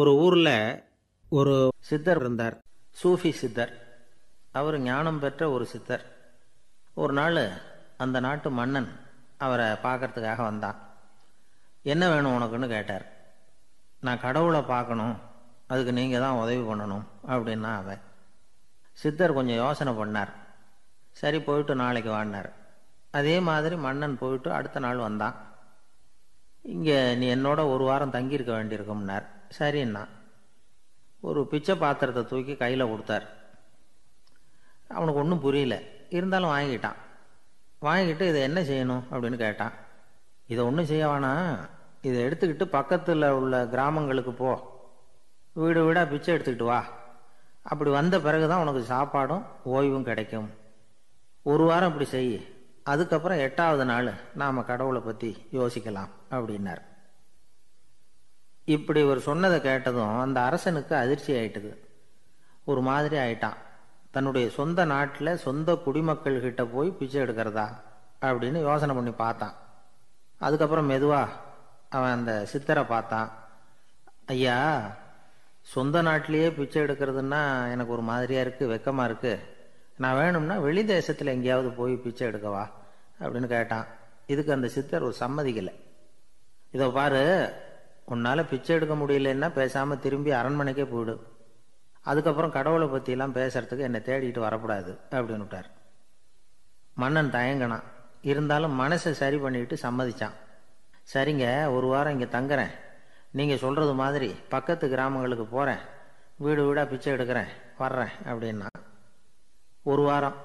ஒரு ஊரில் ஒரு சித்தர் இருந்தார். சூஃபி சித்தர். அவர் ஞானம் பெற்ற ஒரு சித்தர். ஒரு நாள் அந்த நாட்டு மன்னன் அவரை பார்க்கறதுக்காக வந்தான். என்ன வேணும் உனக்குன்னு? கேட்டார். நான் கடவுளை பார்க்கணும். அதுக்கு நீங்கள் தான் உதவி பண்ணணும் அப்படின்னா அவன். சித்தர் கொஞ்சம் யோசனை பண்ணார். சரி போயிட்டு நாளைக்கு வாடினார் அதே மாதிரி மன்னன் போயிட்டு அடுத்த நாள் வந்தான். இங்கே நீ என்னோட ஒரு வாரம் தங்கியிருக்க வேண்டியிருக்கும்னார். சரின்னா ஒரு பிச்சை பாத்திரத்தை தூக்கி கையில் கொடுத்தார். அவனுக்கு ஒன்றும் புரியல. இருந்தாலும் வாங்கிட்டான். வாங்கிட்டு இதை என்ன செய்யணும் அப்படின்னு கேட்டான். இதை ஒன்றும் செய்ய வேணாம். இதை எடுத்துக்கிட்டு பக்கத்தில் உள்ள கிராமங்களுக்கு போ. வீடு வீடாக பிச்சை எடுத்துக்கிட்டு வா. அப்படி வந்த பிறகு தான் உனக்கு சாப்பாடும் ஓய்வும் கிடைக்கும். ஒரு வாரம் இப்படி செய். அதுக்கப்புறம் எட்டாவது நாள் நாம் கடவுளை பற்றி யோசிக்கலாம் அப்படின்னார். இப்படி ஒரு சொன்னதை கேட்டதும் அந்த அரசனுக்கு அதிர்ச்சி ஆயிட்டுது. ஒரு மாதிரி ஆயிட்டான். தன்னுடைய சொந்த நாட்டில் சொந்த குடிமக்கள் கிட்ட போய் பிச்சை எடுக்கிறதா அப்படின்னு யோசனை பண்ணி பார்த்தான். அதுக்கப்புறம் மெதுவாக அவன் அந்த சித்தரை பார்த்தான். ஐயா சொந்த நாட்டிலேயே பிச்சை எடுக்கிறதுன்னா எனக்கு ஒரு மாதிரியாக இருக்குது வெக்கமாக இருக்குது நான் வேணும்னா வெளி தேசத்தில் எங்கேயாவது போய் பிச்சை எடுக்கவா அப்படின்னு கேட்டான். இதுக்கு அந்த சித்தர் ஒரு சம்மதிக்கலை. இதோ பாரு உன்னால் பிச்சை எடுக்க முடியலன்னா பேசாமல் திரும்பி அரண்மனைக்கே போயிடு. அதுக்கப்புறம் கடவுளை பற்றிலாம் பேசுறதுக்கு என்னை தேடிட்டு வரக்கூடாது அப்படின்னு விட்டார். மன்னன் தயங்கினான். இருந்தாலும் மனசை சரி பண்ணிட்டு சம்மதிச்சான். சரிங்க ஒரு வாரம் இங்கே தங்குறேன். நீங்கள் சொல்கிறது மாதிரி பக்கத்து கிராமங்களுக்கு போகிறேன் வீடு வீடாக பிச்சை எடுக்கிறேன். வர்றேன் அப்படின்னா ஒரு வாரம்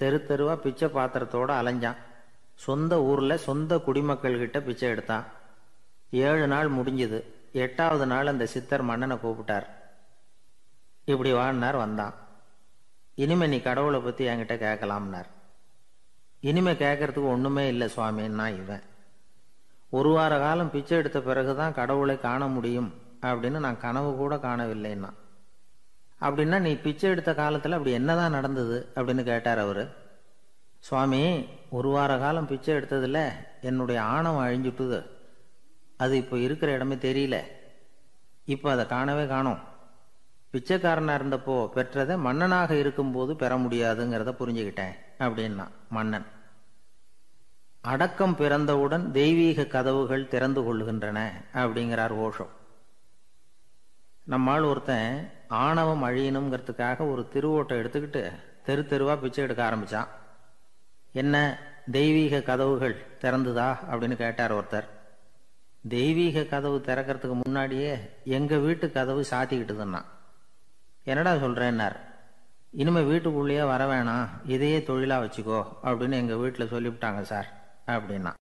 தெரு தெருவாக பிச்சை பாத்திரத்தோடு அலைஞ்சான். சொந்த ஊரில் சொந்த குடிமக்கள்கிட்ட பிச்சை எடுத்தான். ஏழு நாள் முடிஞ்சது. எட்டாவது நாள் அந்த சித்தர் மன்னனை கூப்பிட்டார். இப்படி வாழ்னார் வந்தான். இனிமே நீ கடவுளை பற்றி என்கிட்ட கேட்கலாம்னார். இனிமே கேட்கறதுக்கு ஒன்றுமே இல்லை சுவாமின்னா இவன். ஒரு வார காலம் பிச்சை எடுத்த பிறகு தான் கடவுளை காண முடியும் அப்படின்னு நான் கனவு கூட காணவில்லைன்னா. அப்படின்னா நீ பிச்சை எடுத்த காலத்தில் அப்படி என்னதான் நடந்தது அப்படின்னு கேட்டார் அவர். சுவாமி ஒரு வார காலம் பிச்சை எடுத்ததில் என்னுடைய ஆணவம் அழிஞ்சுட்டுது. அது இப்போ இருக்கிற இடமே தெரியல. இப்போ அதை காணவே காணும். பிச்சைக்காரனாக இருந்தப்போ பெற்றதை மன்னனாக இருக்கும்போது பெற முடியாதுங்கிறத புரிஞ்சுக்கிட்டேன் அப்படின்னா மன்னன். அடக்கம் பிறந்தவுடன் தெய்வீக கதவுகள் திறந்து கொள்கின்றன அப்படிங்கிறார் ஓஷோ நம்மால் ஒருத்தன் ஆணவம் அழியணுங்கிறதுக்காக ஒரு திருவோட்டை எடுத்துக்கிட்டு தெரு தெருவாக பிச்சை எடுக்க ஆரம்பிச்சான். என்ன தெய்வீக கதவுகள் திறந்துதா அப்படின்னு கேட்டார் ஒருத்தர். தெய்வீக கதவு திறக்கிறதுக்கு முன்னாடியே எங்கள் வீட்டு கதவு சாத்திக்கிட்டுதுன்னா. என்னடா சொல்கிறேன்னார் இனிமேல் வீட்டுக்குள்ளேயே வர வேணாம் இதையே தொழிலாக வச்சுக்கோ அப்படின்னு எங்கள் வீட்டில் சொல்லிவிட்டாங்க சார் அப்படின்னா.